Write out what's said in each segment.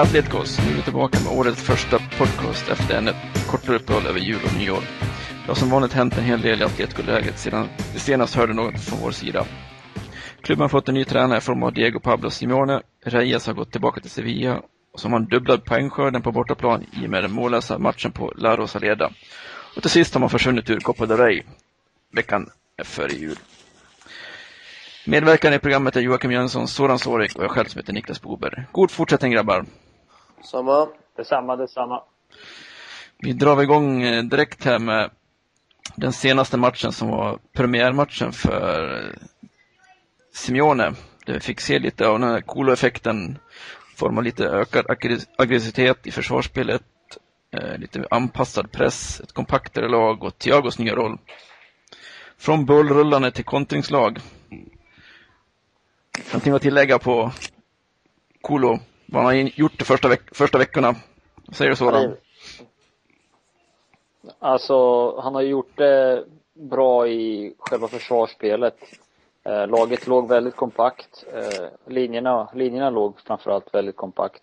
Hola Nu är vi tillbaka med årets första podcast efter en kortare uppehåll över jul och nyår. Det har som vanligt hänt en hel del i Atletico-läget sedan vi senast hörde något från vår sida. Klubben har fått en ny tränare i form av Diego Pablo Simeone. Reyes har gått tillbaka till Sevilla och som har dubblat poängskörden på bortaplan i och med den mållösa matchen på La Rosaleda. Och till sist har man försvunnit ur Copa del Rey veckan före jul. Medverkande i programmet är Joakim Jönsson, Soran Sorik och jag själv som heter Niklas Boberg. God fortsättning grabbar! Samma. Detsamma, detsamma. Vi drar igång eh, direkt här med den senaste matchen som var premiärmatchen för Simeone. Där vi fick se lite av den här Kolo-effekten, form av lite ökad aggressivitet i försvarsspelet, eh, lite anpassad press, ett kompaktare lag och Thiagos nya roll. Från bollrullande till kontringslag. Någonting att tillägga på Kolo, vad han har gjort de första, veck första veckorna? Säger du så? Alltså, han har gjort det bra i själva försvarsspelet. Eh, laget låg väldigt kompakt. Eh, linjerna, linjerna låg framförallt väldigt kompakt.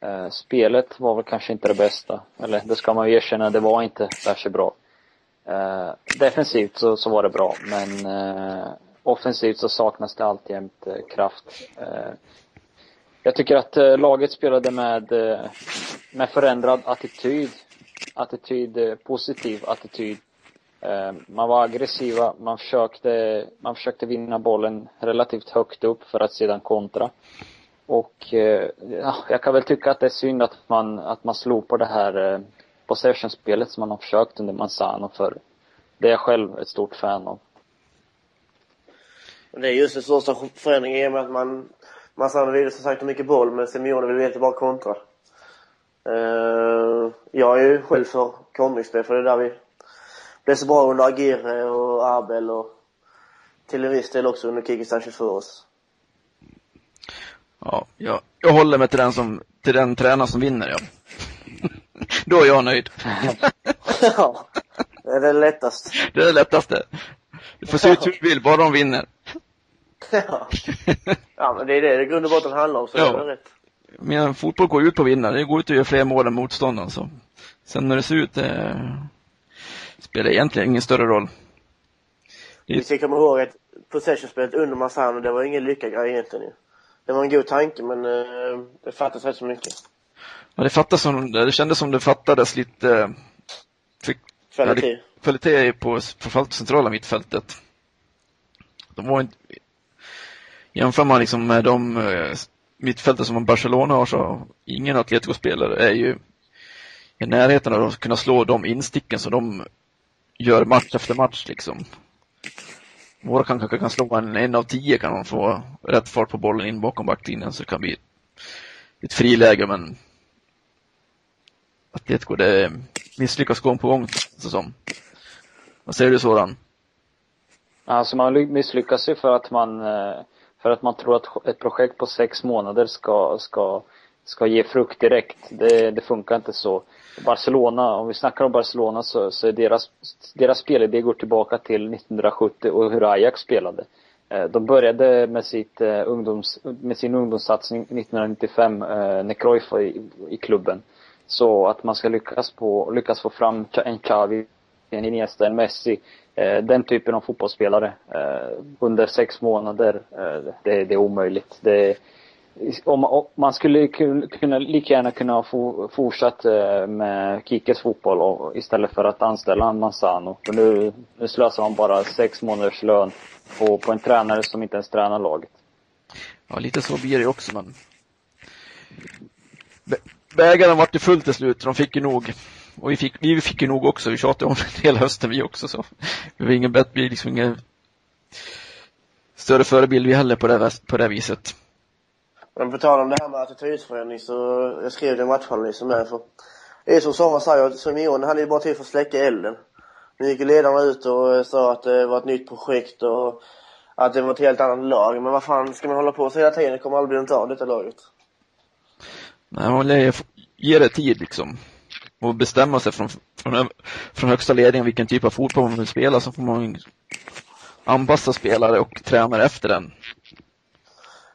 Eh, spelet var väl kanske inte det bästa. Eller det ska man ju erkänna, det var inte särskilt bra. Eh, defensivt så, så var det bra, men eh, offensivt så saknas det alltjämt eh, kraft. Eh, jag tycker att eh, laget spelade med, eh, med förändrad attityd. Attityd, eh, positiv attityd. Man var aggressiva, man försökte, man försökte vinna bollen relativt högt upp för att sedan kontra. Och ja, jag kan väl tycka att det är synd att man, att man slog på det här possession-spelet som man har försökt under Manzano för det är jag själv ett stort fan av. Det är just den största förändringen i och med att man Massan vill som sagt mycket boll men Simeone vill egentligen bara kontra. Uh, jag är ju själv för kontringsspel för det är där vi blev så bra under Agire och Abel och till en viss del också under Kiki Sanchez för oss. Ja, jag, jag håller mig till den, som, till den tränare som vinner, ja. Då är jag nöjd. ja, det är det lättaste. Det är det lättaste. Du får se ut hur du vill, bara de vinner. Ja. ja, men det är det det grund och botten handlar om, så ja. det är rätt. Men fotboll går ut på att vinna. Det går ut att göra fler mål än motståndaren. Så. Sen när det ser ut, det spelar egentligen ingen större roll. Det... Vi ska komma ihåg att possession-spelet under Massano, det var ingen lyckad grej egentligen. Det var en god tanke, men uh, det fattas rätt så mycket. Ja, det fattas som, det kändes som det fattades lite fick, kvalitet. kvalitet på framförallt centrala mittfältet. De var inte, jämför man liksom med de eh, mittfältare som Barcelona har så ingen Atletico-spelare är ju i närheten av att kunna slå de insticken som de gör match efter match liksom. Våra kanske kan slå en, en av tio kan de få rätt fart på bollen in bakom backlinjen så det kan bli ett friläge men Atletico det misslyckas gång på gång så som. Vad säger du Soran? Alltså man misslyckas ju för att man eh, för att man tror att ett projekt på sex månader ska, ska, ska ge frukt direkt. Det, det funkar inte så. Barcelona, om vi snackar om Barcelona så, så är deras, deras spelidé går tillbaka till 1970 och hur Ajax spelade. Eh, de började med, sitt, eh, ungdoms, med sin ungdomssatsning 1995 när Cruyff var i, i klubben. Så att man ska lyckas, på, lyckas få fram en Xavi, en Iniesta, en Messi Eh, den typen av fotbollsspelare eh, under sex månader, eh, det, det är omöjligt. Det, om, man skulle kunna, lika gärna kunna få fortsatt med Kikes fotboll och, istället för att anställa en Manzano. För nu, nu slösar man bara sex månaders lön på, på en tränare som inte ens tränar laget. Ja, lite så blir det också men Bägaren vart ju full till slut, de fick ju nog. Och vi fick, vi fick ju nog också, vi tjatade om det hela hösten vi också så. Det var ingen bättre, liksom ingen större förebild vi heller på det, på det viset. Men på tal om det här med attitydförändring så jag skrev det i matchanalysen med för det är som Sara säger, Johan hade ju bara till för att släcka elden. Nu gick ledarna ut och sa att det var ett nytt projekt och att det var ett helt annat lag. Men vad fan ska man hålla på så hela tiden? Det kommer aldrig bli något av detta laget. Nej, man lär ge det tid liksom. Och bestämma sig från, från, från högsta ledningen vilken typ av fotboll man vill spela så får man anpassa spelare och tränare efter den.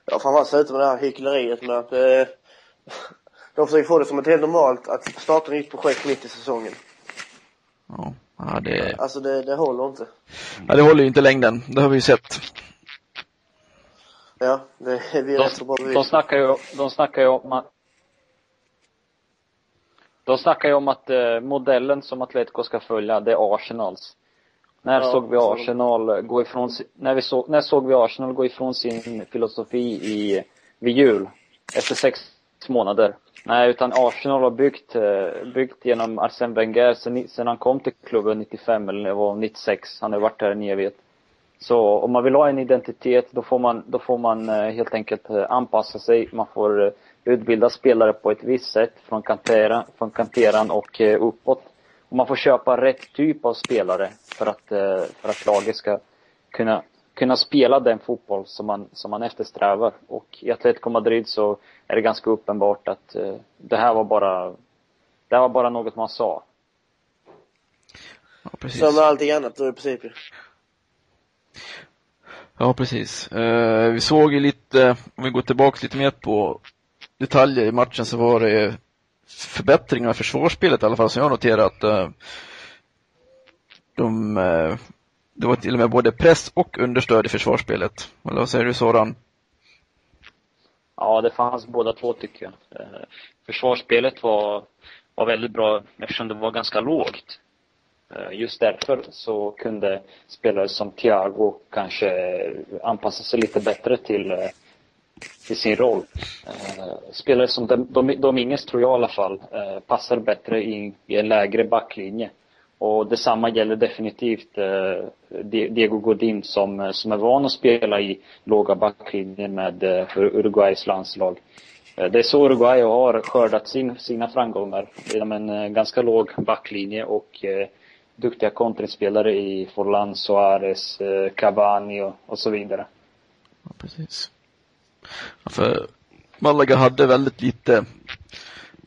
Ja, fan vad sluta med det här hyckleriet med att eh, de försöker få det som ett helt normalt att starta nytt projekt mitt i säsongen. Ja, ja det... Alltså det, det håller inte. Ja, det håller ju inte längden. Det har vi ju sett. Ja, det är vi de, rätt så bra de snackar ju, de snackar ju om att de snackar ju om att eh, modellen som Atletico ska följa, det är Arsenals. När Ja, såg vi så- Arsenal gå ifrån, när vi såg, när såg vi Arsenal gå ifrån sin filosofi i, vid jul? Efter sex månader. Nej, utan Arsenal har byggt, eh, byggt genom Arsène Wenger sen, sen han kom till klubben 95 eller var 96. Han har varit där en evighet. Så om man vill ha en identitet, då får man, då får man eh, helt enkelt eh, anpassa sig. Man får utbilda spelare på ett visst sätt från, kantera, från kanteran och eh, uppåt. Och man får köpa rätt typ av spelare för att, eh, för att laget ska kunna, kunna spela den fotboll som man, som man eftersträvar. Och i Atletico Madrid så är det ganska uppenbart att eh, det här var bara, det här var bara något man sa. Ja, precis. Som med allting annat då i princip. Ja, precis. Vi såg ju lite, om vi går tillbaka lite mer på detaljer i matchen så var det förbättringar i försvarsspelet i alla fall som jag noterat. Eh, de, eh, det var till och med både press och understöd i försvarsspelet. Eller vad säger du Soran? Ja, det fanns båda två tycker jag. Eh, försvarsspelet var, var väldigt bra eftersom det var ganska lågt. Just därför så kunde spelare som Thiago kanske anpassa sig lite bättre till, i till sin roll. Eh, Spelare som Dominguez tror jag i alla fall eh, passar bättre i, i en lägre backlinje. Och detsamma gäller definitivt eh, Diego Godin som, eh, som är van att spela i låga backlinjer med eh, Uruguays landslag. Eh, Det är så Uruguay har skördat sin, sina framgångar genom en eh, ganska låg backlinje och eh, duktiga kontringsspelare i Forlan, Suarez, eh, Cavani och, och så vidare. Ja, precis. För Malaga hade väldigt lite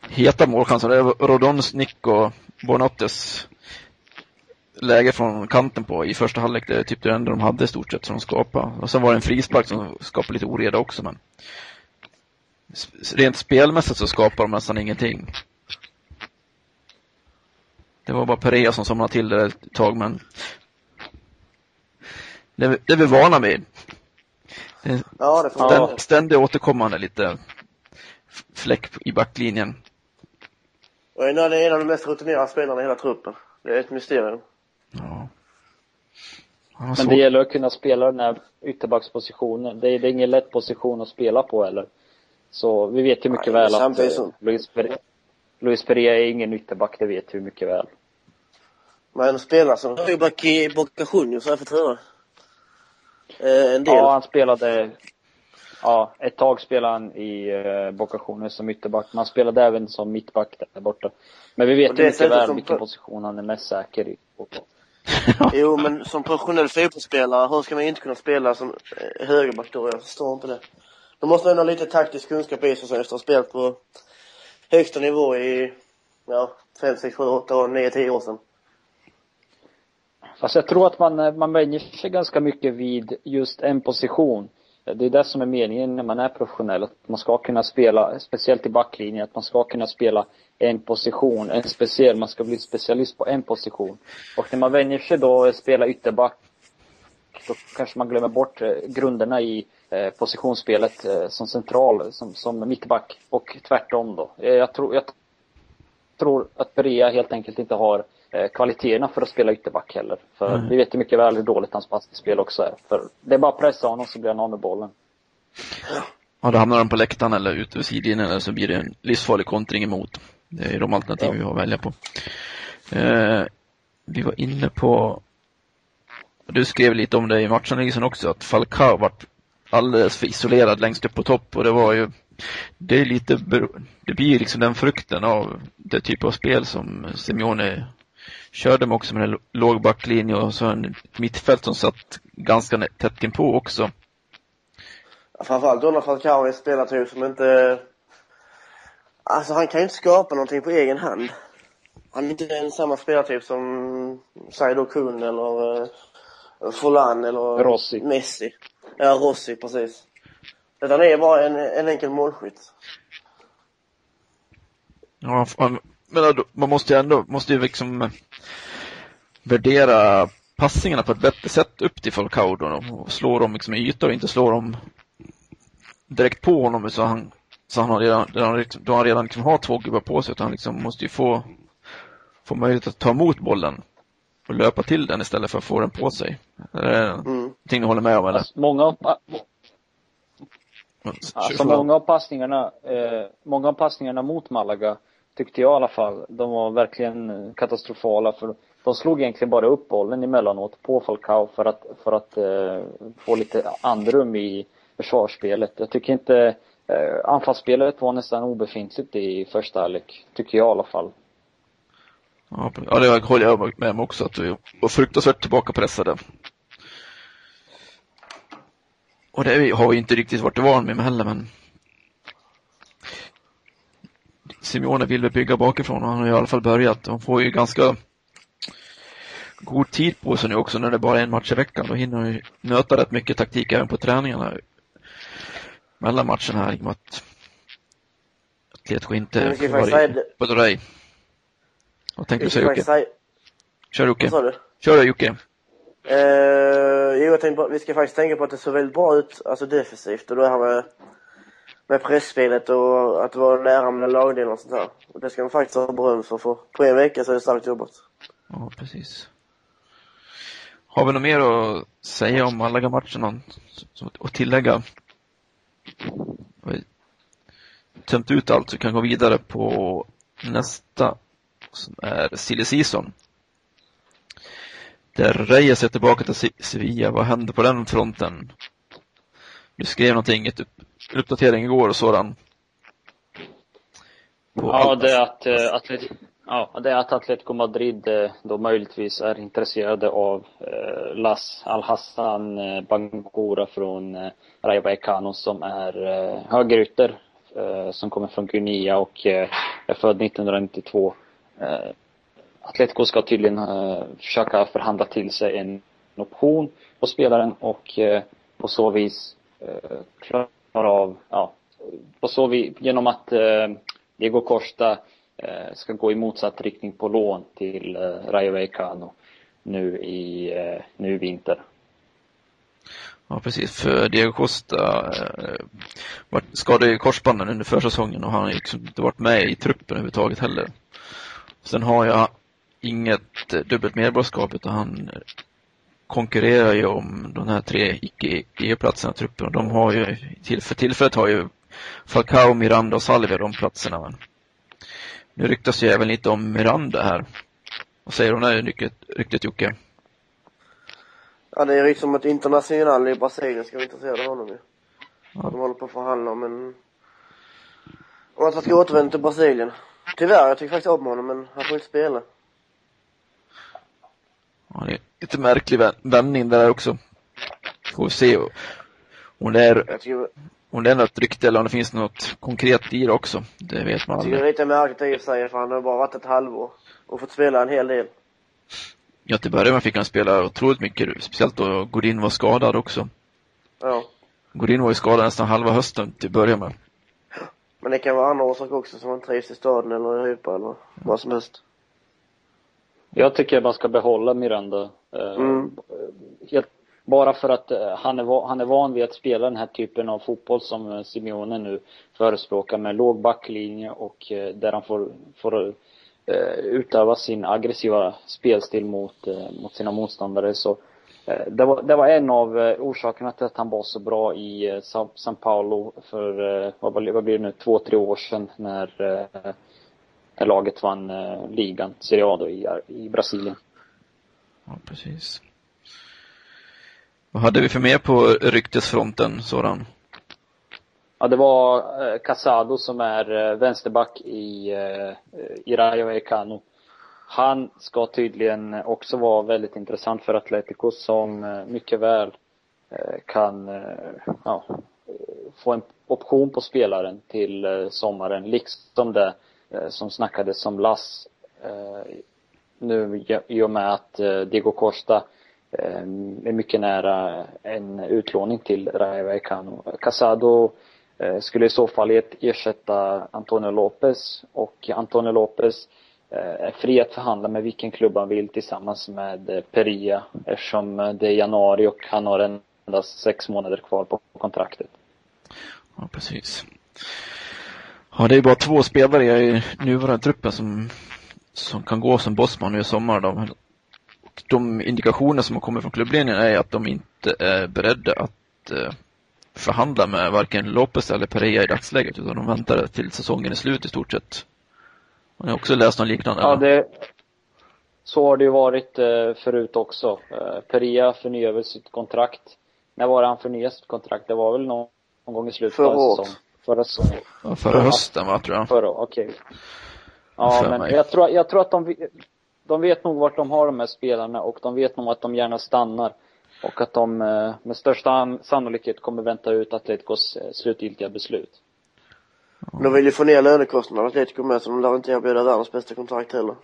heta målchanser. Det var Rodons nick och Bonattes läge från kanten på i första halvlek. Det är typ det enda de hade i stort sett som de skapade. Och sen var det en frispark som skapade lite oreda också men rent spelmässigt så skapade de nästan ingenting. Det var bara Perea som somnade till det ett tag men det är vi vana vid. Det är Ja, det får. Ständ, ständigt återkommande lite fläck i backlinjen. Och en av en av de mest rutinerade spelarna i hela truppen. Det är ett mysterium. Ja. Men svårt. det gäller att kunna spela den här ytterbackspositionen. Det är, det är ingen lätt position att spela på heller. Så vi vet ju mycket Nej, väl att eh, Luis, Perea, Luis Perea är ingen ytterback, det vet vi mycket väl. Men spelare som högerback i Boca Juniors har jag fått höra. Eh, en del. Ja, han spelade Ja, ett tag spelade han i eh, Boca Juniors som ytterback. Men han spelade även som mittback där borta. Men vi vet ju mycket väl vilken position han är mest säker i. Jo, men som professionell fotbollsspelare, hur ska man inte kunna spela som eh, högerback då? Jag förstår inte det. Då måste man ha lite taktisk kunskap i sig efter att ha spelat på högsta nivå i, ja, 5, 6, 7, 8 år, 9, 10 år sedan. Alltså jag tror att man, eh, man vänjer sig ganska mycket vid just en position. Det är det som är meningen när man är professionell. Att man ska kunna spela, speciellt i backlinjen, att man ska kunna spela en position, en speciell, man ska bli specialist på en position. Och när man vänjer sig då att spela ytterback, då kanske man glömmer bort eh, grunderna i eh, positionsspelet som central, som, som mittback. Och tvärtom då. Jag tror, jag tror att Perea helt enkelt inte har kvaliteterna för att spela ytterback heller. För Nej. vi vet ju mycket väl hur dåligt hans passningsspel också är. För det är bara att pressa honom så blir han av med bollen. Ja, då hamnar de på läktaren eller ute vid sidlinjen eller så blir det en livsfarlig kontring emot. Det är de alternativ Ja. vi har att välja på. Eh, vi var inne på Du skrev lite om det i matchanalysen också, att Falcao vart alldeles för isolerad längst upp på topp och det var ju det är lite, det blir liksom den frukten av det typ av spel som Simeone körde med också med en låg backlinje och så en mittfält som satt ganska tätt inpå också. Framförallt när Falcao är en spelartyp som inte... Alltså han kan ju inte skapa någonting på egen hand. Han är inte en samma spelartyp som, säg då Kun eller uh, Forlan eller Rossi. Messi. Ja, Rossi, precis. Utan det är bara en, en enkel målskytt. Ja, man, men man måste ju ändå, måste ju liksom värdera passningarna på ett bättre sätt upp till Falcao då och slå dem liksom i yta och inte slå dem direkt på honom så han, så han har redan, redan, då han redan liksom har två gubbar på sig utan han liksom måste ju få, få möjlighet att ta emot bollen och löpa till den istället för att få den på sig. Är det mm. någonting du håller med om eller? Alltså, många av, alltså, många av passningarna, eh, många av passningarna mot Malaga tyckte jag i alla fall, de var verkligen eh, katastrofala för de slog egentligen bara upp bollen emellanåt på Falcao för att, för att eh, få lite andrum i försvarsspelet. Jag tycker inte eh, anfallsspelet var nästan obefintligt i första halvlek, tycker jag i alla fall. Ja, det håller jag med om också, att vi var fruktansvärt tillbakapressade. Och det har vi inte riktigt varit van med heller, men Simeone vill bygga bakifrån och han har i alla fall börjat. Han får ju ganska god tid på sig nu också när det bara är en match i veckan. Då hinner han nöta rätt mycket taktik även på träningarna mellan matcherna här i och med att Atletico inte får vara på dig. Vad tänker du säga Jocke? Kör Jocke. Kör då Jocke. Uh, jo, jag tänkte vi ska faktiskt tänka på att det ser väldigt bra ut, alltså defensivt och det här med, med pressspelet och att vara nära med lagdelen och sånt där. Och det ska man faktiskt ha beröm för, för på en vecka så är det starkt jobbat. Ja, precis. Har vi något mer att säga om alla matcherna och tillägga? Har vi tömt ut allt så vi kan gå vidare på nästa som är silly season. Där Reyes är tillbaka till Sevilla. Vad händer på den fronten? Du skrev någonting, ett uppdatering igår och sådan. Ja, det att, äh, atlet, ja, det är att Atletico Madrid äh, då möjligtvis är intresserade av äh, Las Al-Hassan äh, Bangura från äh, Rayo Vallecano som är äh, högerytter som kommer från Guinea och är född 1992. Atletico ska tydligen försöka förhandla till sig en option på spelaren och på så vis klara av, ja, på så vi, genom att eh, Diego Costa eh, ska gå i motsatt riktning på lån till eh, Rayo Vallecano nu i, eh, nu i vinter. Ja, precis. För Diego Costa eh, skadade ju korsbanden under försäsongen och han har liksom inte varit med i truppen överhuvudtaget heller. Sen har jag inget dubbelt medborgarskap utan han konkurrerar ju om de här tre icke-EU-platserna truppen och de har ju, för tillfället har ju Falcao, Miranda och Salvia de platserna. Men nu ryktas ju även lite om Miranda här. Vad säger du om det ryktet, ryktet Jocke? Ja, det är liksom att International i Brasilien ska vara intresserade av honom ju. Ja. De håller på att förhandla om en... Om att han ska återvända till Brasilien. Tyvärr, jag tycker faktiskt om honom men han får inte spela. Ja, det är lite märklig vändning där också. Får vi se om det är, om det är något rykte eller om det finns något konkret i det också. Det vet man aldrig. Jag tycker det är lite märkligt i och för sig, för han har bara varit ett halvår och fått spela en hel del. Ja, till början fick han spela otroligt mycket, speciellt då Godin var skadad också. Ja. Godin var ju skadad nästan halva hösten till att börja med. Men det kan vara andra orsaker också, som han trivs i staden eller i Europa eller vad som helst. Jag tycker man ska behålla Miranda. Eh, mm. Helt, bara för att eh, han är, han är van vid att spela den här typen av fotboll som eh, Simeone nu förespråkar med låg backlinje och där han får, får utöva sin aggressiva spelstil mot, mot sina motståndare så det var, det var en av orsakerna till att han var så bra i São Paulo för, vad, vad blir det nu, två, tre år sedan när laget vann eh, ligan, Serie A då, i, i Brasilien. Ja, precis. Vad hade vi för mer på ryktesfronten, Soran? Ja, det var eh, Casado som är eh, vänsterback i, eh, i Rayo Vallecano. Han ska tydligen också vara väldigt intressant för Atletico som eh, mycket väl eh, kan eh, ja, få en option på spelaren till eh, sommaren, liksom det eh, Eh, som snackades som Lass eh, nu i och med att eh, Diego Costa är mycket nära en utlåning till Rayo Vallecano. Casado skulle i så fall ersätta Antonio Lopez och Antonio Lopez är fri att förhandla med vilken klubb han vill tillsammans med Peria eftersom det är januari och han har endast sex månader kvar på kontraktet. Ja, precis. Ja, det är bara två spelare i nuvarande truppen som, som kan gå som bossman nu i sommar. Då. Och de indikationer som har kommit från klubbledningen är att de inte är beredda att eh, förhandla med varken Lopez eller Pereira i dagsläget utan de väntar till säsongen är slut i stort sett. Har ni också läst något liknande? Ja, det, så har det ju varit eh, förut också. Eh, Peria förnyade sitt kontrakt. När var det han förnyade sitt kontrakt? Det var väl någon, någon gång i slutet av säsongen? Förra säsongen? Ja, förra hösten va, tror jag. Förra, okej. Ja, För men mig. jag tror, jag tror att de, de vet nog vart de har de här spelarna och de vet nog att de gärna stannar. Och att de eh, med största an- sannolikhet kommer vänta ut Atleticos eh, slutgiltiga beslut. De vill ju få ner lönekostnaderna Atletico med så de lär inte erbjuda världens bästa kontrakt heller.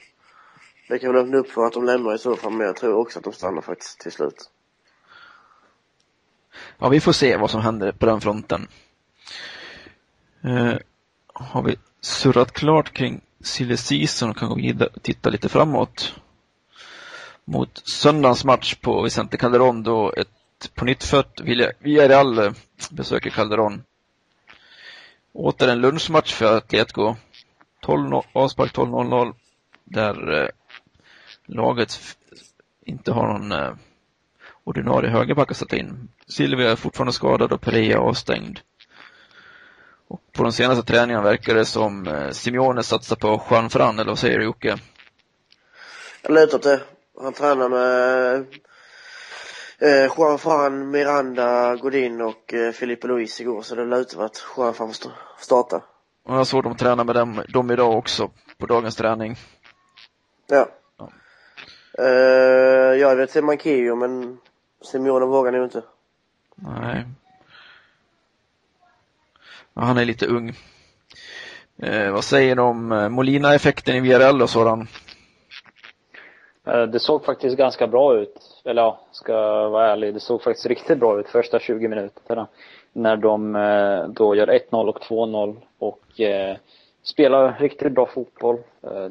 Det kan väl öppna upp för att de lämnar i så fall men jag tror också att de stannar faktiskt till slut. Ja, vi får se vad som händer på den fronten. Eh, har vi surrat klart kring silly season och kan gå vidare och titta lite framåt. Mot söndagens match på Vicente Calderon då ett på nytt fött Villarreal eh, besöker Calderon. Åter en lunchmatch för Atletico. 12 avspark 12-0-0 där eh, laget inte har någon eh, ordinarie högerback att sätta in. Silvia är fortfarande skadad och Perea avstängd. Och på de senaste träningarna verkar det som eh, Simeone satsar på Juan Fran, eller vad säger du Jocke? Jag lutar åt det. Han tränar med eh, Juan Fran, Miranda, Godin och eh, Felipe Luis igår så det lutar på att Juan Fran får st- starta. Och jag såg dem träna med dem, dem idag också på dagens träning. Ja. Ja. Eh, jag vet till Mankio men Simeone vågar nog inte. Nej. Ja, han är lite ung. Eh, vad säger du om eh, Molina-effekten i VRL och sådan? Eh, det såg faktiskt ganska bra ut. Eller ja, ska jag vara ärlig. Det såg faktiskt riktigt bra ut första 20 minuterna. När de eh, då gör 1-0 och 2-0 och eh, spelar riktigt bra fotboll.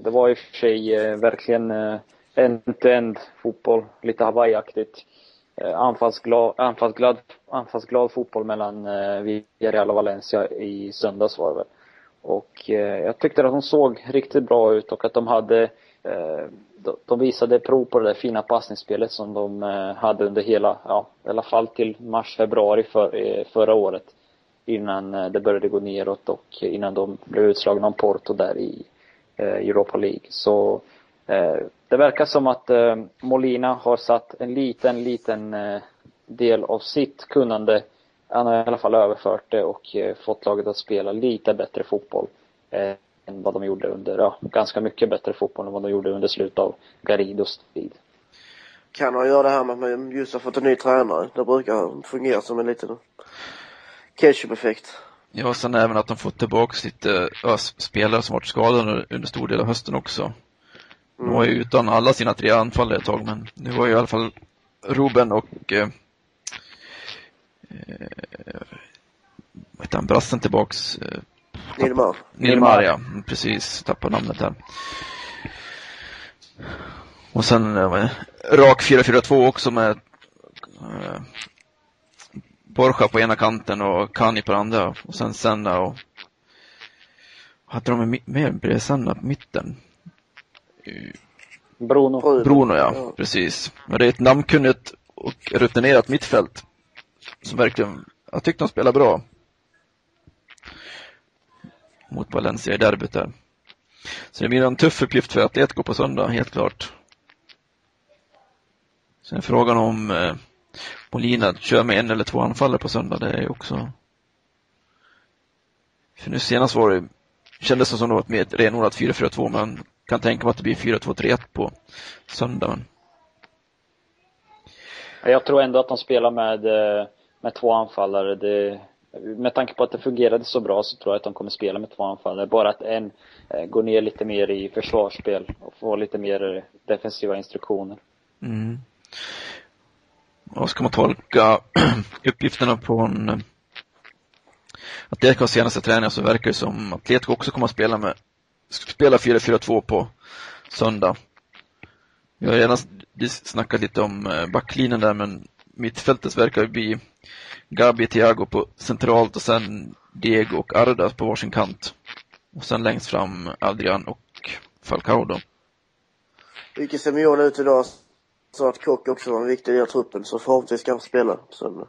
Det var i och för sig eh, verkligen eh, end-to-end fotboll. Lite Hawaii-aktigt. Eh, anfallsglad, anfallsglad, anfallsglad fotboll mellan eh, Villarreal och Valencia i söndags var det väl. Och eh, jag tyckte att de såg riktigt bra ut och att de hade eh, de, de visade prov på det där fina passningsspelet som de eh, hade under hela, ja, i alla fall till mars, februari för, eh, förra året. Innan eh, det började gå neråt och innan de blev utslagna av Porto där i Europa League. Så det verkar som att eh, Molina har satt en liten, liten eh, del av sitt kunnande han har i alla fall överfört det och eh, fått laget att spela lite bättre fotboll eh, än vad de gjorde under, ja, ganska mycket bättre fotboll än vad de gjorde under slutet av Garidos tid. Kan han göra det här med att man just har fått en ny tränare. Det brukar fungera som en liten ketchup-effekt. Ja, och sen även att de fått tillbaka lite ja, spelare som varit skadade under stor del av hösten också. De var ju utan alla sina tre anfallare ett tag, men nu var ju i alla fall Ruben och eh, eh, vad heter han, brassen tillbaks? Eh, Nilmar. Nilmar, ja. Mm, Precis, tappade namnet här. Och sen eh, det? rak 4-4-2 också med eh, Borja på ena kanten och Kani på andra. Och sen Senna och hade de med bredvid Senna på mitten? Bruno. Bruno. Ja, Ja. precis. Men det är ett namnkunnigt och rutinerat mittfält. Som verkligen, jag tyckte de spelade bra. Mot Valencia i derbyt där. Så det blir en tuff uppgift för Atletico på söndag, helt klart. Sen frågan om eh, Molina kör med en eller två anfallare på söndag, det är ju också för nu senast var det, kändes det som det var ett renodlat 4-4-2, men kan tänka mig att det blir 4-2-3-1 på söndagen. Jag tror ändå att de spelar med, eh, med två anfallare. Det, med tanke på att det fungerade så bra så tror jag att de kommer spela med två anfallare. Bara att en eh, går ner lite mer i försvarsspel och får lite mer defensiva instruktioner. Mm. Vad ska man tolka uppgifterna på en Atletico senaste träning så verkar det som att Atletico också kommer att spela med spela 4-4-2 på söndag. Vi har redan snackat lite om eh, backlinjen där men mittfältet verkar bli Gabi Thiago på centralt och sen Diego och Arda på varsin kant. Och sen längst fram Adrian och Falcao då. Gick Simeone ut idag sa att Kock också var en viktig del av truppen så förhoppningsvis ska han spela på söndag.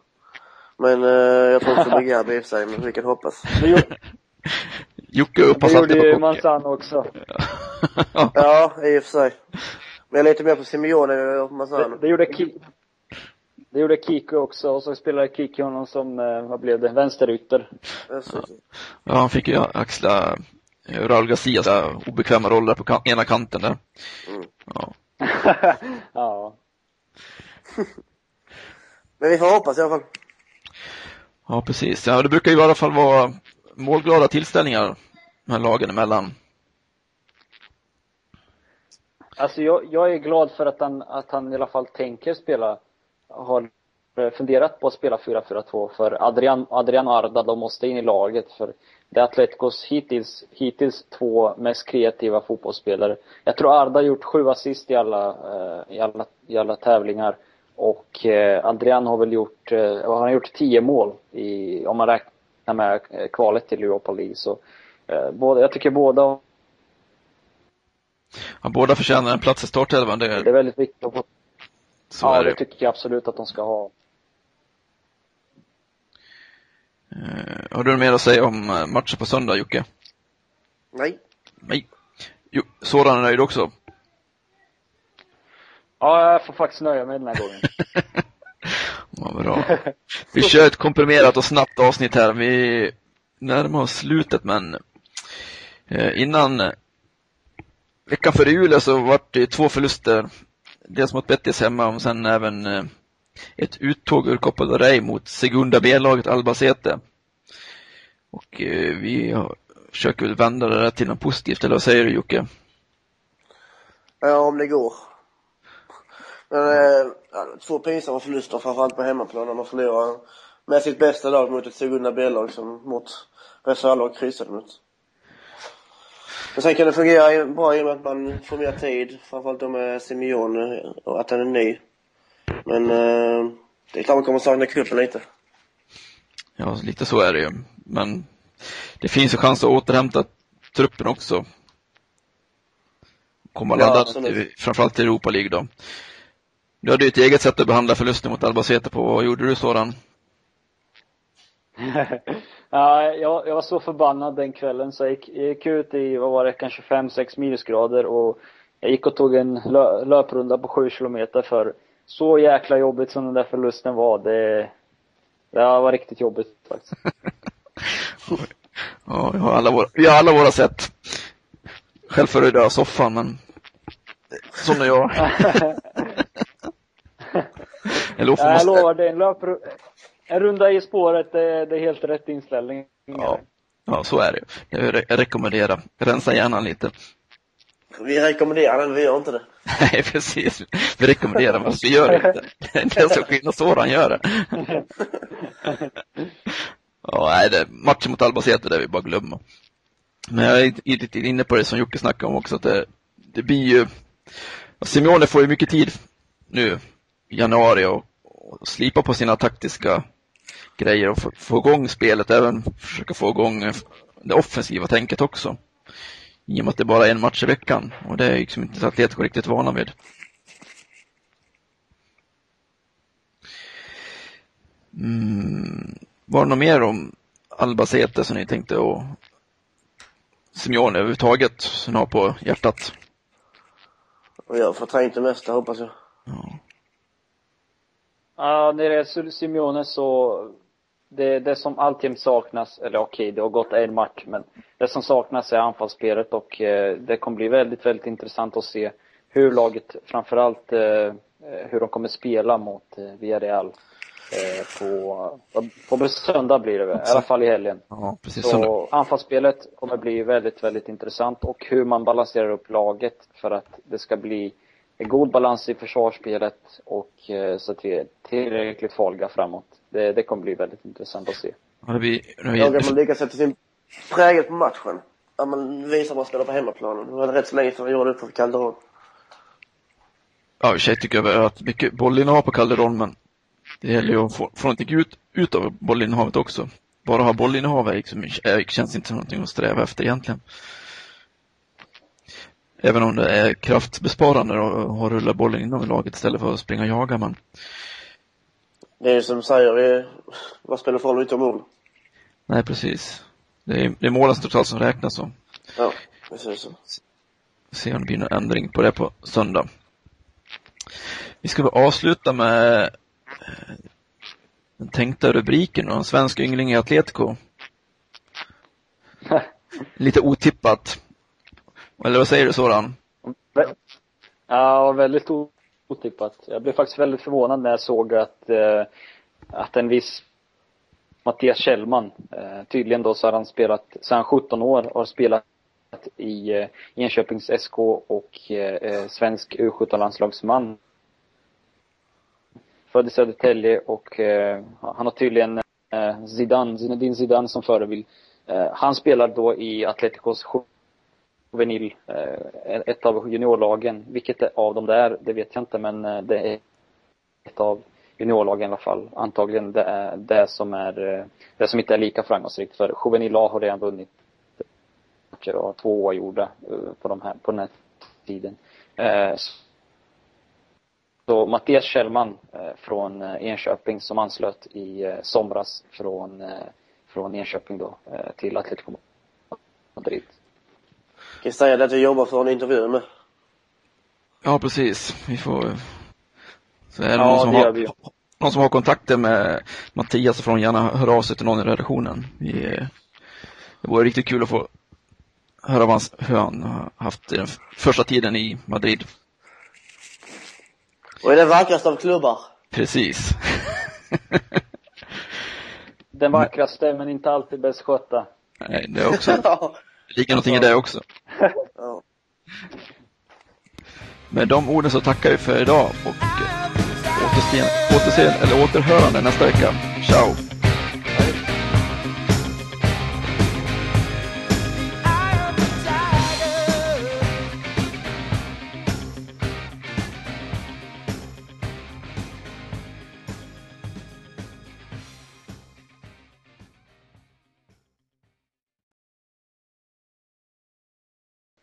Men eh, jag tror också blir Gabi i sig, men vi kan hoppas. Jocke upphas alltid på Det gjorde Manzano också. ja, i och för sig. Men jag är lite mer på Simeone och Manzano. Det, det gjorde Ki det gjorde Kiko också och så spelade Kiki honom som, eh, vad blev det, vänsterytter. Ja, han fick ju axla eh, Raul Garcias obekväma roller på kan ena kanten där. Mm. Ja. ja. Men vi får hoppas i alla fall. Ja, precis. Ja, det brukar ju i alla fall vara målglada tillställningar de här lagen emellan. Alltså jag, jag är glad för att han, att han i alla fall tänker spela, har funderat på att spela 4-4-2 för Adrian, Adrian och Arda, de måste in i laget för det är Atleticos hittills, hittills två mest kreativa fotbollsspelare. Jag tror Arda har gjort sju assist i alla, eh, i alla, i alla tävlingar. Och eh, Adrian har väl gjort, eh, han har gjort tio mål i, om man räknar med eh, kvalet till Europa League. Så eh, båda, jag tycker båda Ja, båda förtjänar en plats i startelvan. Det, det är väldigt viktigt att. Så ja, är det. det tycker jag absolut att de ska ha. Uh, har du mer att säga om eh, matchen på söndag, Jocke? Nej. Nej. Jo, Soran är nöjd också? Ja, jag får faktiskt nöja mig den här gången. Vad bra. Vi kör ett komprimerat och snabbt avsnitt här. Vi närmar oss slutet, men eh, innan eh, veckan före jul så var det två förluster. Dels mot Betis hemma och sen även eh, ett uttåg ur Copa del Rey mot Segunda B-laget Albacete. Och vi försöker vända det där till något positivt, eller vad säger du Jocke? Ja, om det går. Men eh, två pinsamma förluster framförallt på hemmaplan när man förlorar med sitt bästa lag mot ett Segunda B-lag som mot reservlag kryssade mot. Men sen kan det fungera bra i och med att man får mer tid, framförallt då med Simeone och att han är ny. Men eh, det är klart man kommer sakna cupen lite. Ja, lite så är det ju. Men det finns ju chans att återhämta truppen också. Komma ja, ladda framförallt till Europa League då. Du hade ju ett eget sätt att behandla förlusten mot Albacete på. Vad gjorde du sådan? ja, jag, jag var så förbannad den kvällen så jag gick, jag gick ut i, vad var det, kanske 5-6 minusgrader och jag gick och tog en lö, löprunda på 7 kilometer för så jäkla jobbigt som den där förlusten var. Det, det var riktigt jobbigt faktiskt. ja, vi har alla våra, vi har alla våra sätt. Själv du dö soffan, men sån är jag. Eller jag måste... lovar, det är en löpr... En runda i spåret, det, det är helt rätt inställning. Ja. ja, så är det. Jag, re jag rekommenderar. Rensa hjärnan lite. Vi rekommenderar den, vi gör inte det. Nej, precis. Vi rekommenderar, men vi gör inte. Det är det som skillnad Soran gör det. ja, nej, det, matchen mot Albacete, det vi bara glömma. Men jag är lite inne på det som Jocke snackade om också, att det, det blir ju Simeone får ju mycket tid nu januari och, och slipa på sina taktiska grejer och få, få igång spelet, även försöka få igång det offensiva tänket också. I och med att det bara är en match i veckan och det är liksom inte Atletico riktigt vana vid. Mm. Var det något mer om Albacete som ni tänkte och Simeone överhuvudtaget som ni har på hjärtat? Jag får ta det mesta hoppas jag. Ja. När det är Simeone så det, det som alltjämt saknas, eller okej, det har gått en match, men det som saknas är anfallsspelet och eh, det kommer bli väldigt, väldigt intressant att se hur laget, framförallt eh, hur de kommer spela mot eh, Villarreal eh, på, på, söndag blir det väl, i alla fall i helgen. Ja, precis. Så anfallsspelet kommer bli väldigt, väldigt intressant och hur man balanserar upp laget för att det ska bli god balans i försvarsspelet och eh, så att vi är tillräckligt farliga framåt. Det, det kommer bli väldigt intressant att se. Ja, det blir, det Jag blir, att man lyckas sätta sin prägel på matchen. Att man visar att man spelar på hemmaplanen. Det var rätt så länge sedan vi gjorde det på Calderon. ja, i och för sig tycker jag väl att mycket bollinnehav på Calderon, men det gäller ju att få, få någonting ut, ut av bollinnehavet också. Bara ha bollinnehav är liksom, är, känns inte som någonting att sträva efter egentligen. Även om det är kraftbesparande att ha rulla bollen inom laget istället för att springa och jaga, men Det är ju som du säger, vad spelar för roll utom mål? nej precis. Det är, det är målens totalt som räknas så. Ja, precis se om det blir någon ändring på det på söndag. Vi ska väl avsluta med eh, den tänkta rubriken då, en svensk yngling i Atletico. Lite otippat. Eller vad säger du Soran? Ja, väldigt otippat. Jag blev faktiskt väldigt förvånad när jag såg att, eh, att en viss Mattias Kjellman, eh, tydligen då så har han spelat, så han 17 år och har spelat i eh, Enköpings SK och eh, eh svensk U17-landslagsman. Född i Södertälje och eh, han har tydligen eh, Zidane, Zinedine Zidane som förebild. Eh, han spelar då i Atleticos juvenil, eh, ett av juniorlagen. Vilket av dem det är, det vet jag inte men eh, det är ett av juniorlagen i alla fall. Antagligen det är det som är, eh, det som inte är lika framgångsrikt för juvenil A har redan vunnit matcher och har två oavgjorda på de här, på den här tiden. Så Mattias Kjellman från Enköping som anslöt i somras från, från Enköping då till Atletico Madrid. Jag kan säga det att vi jobbar för en intervju med. Ja, precis. Vi får... Så är det Ja, någon, som det har, någon som har kontakter med Mattias så får de gärna höra av sig till någon i redaktionen. Vi, det vore riktigt kul att få höra vad han, hur han har haft den första tiden i Madrid. Och är det vackraste av klubbar. Precis. Den vackraste men inte alltid bäst skötta. Nej, det är också, ligger någonting i det också. ja. Med de orden så tackar vi för idag och eh, återse, återse, eller återhörande nästa vecka. Ciao!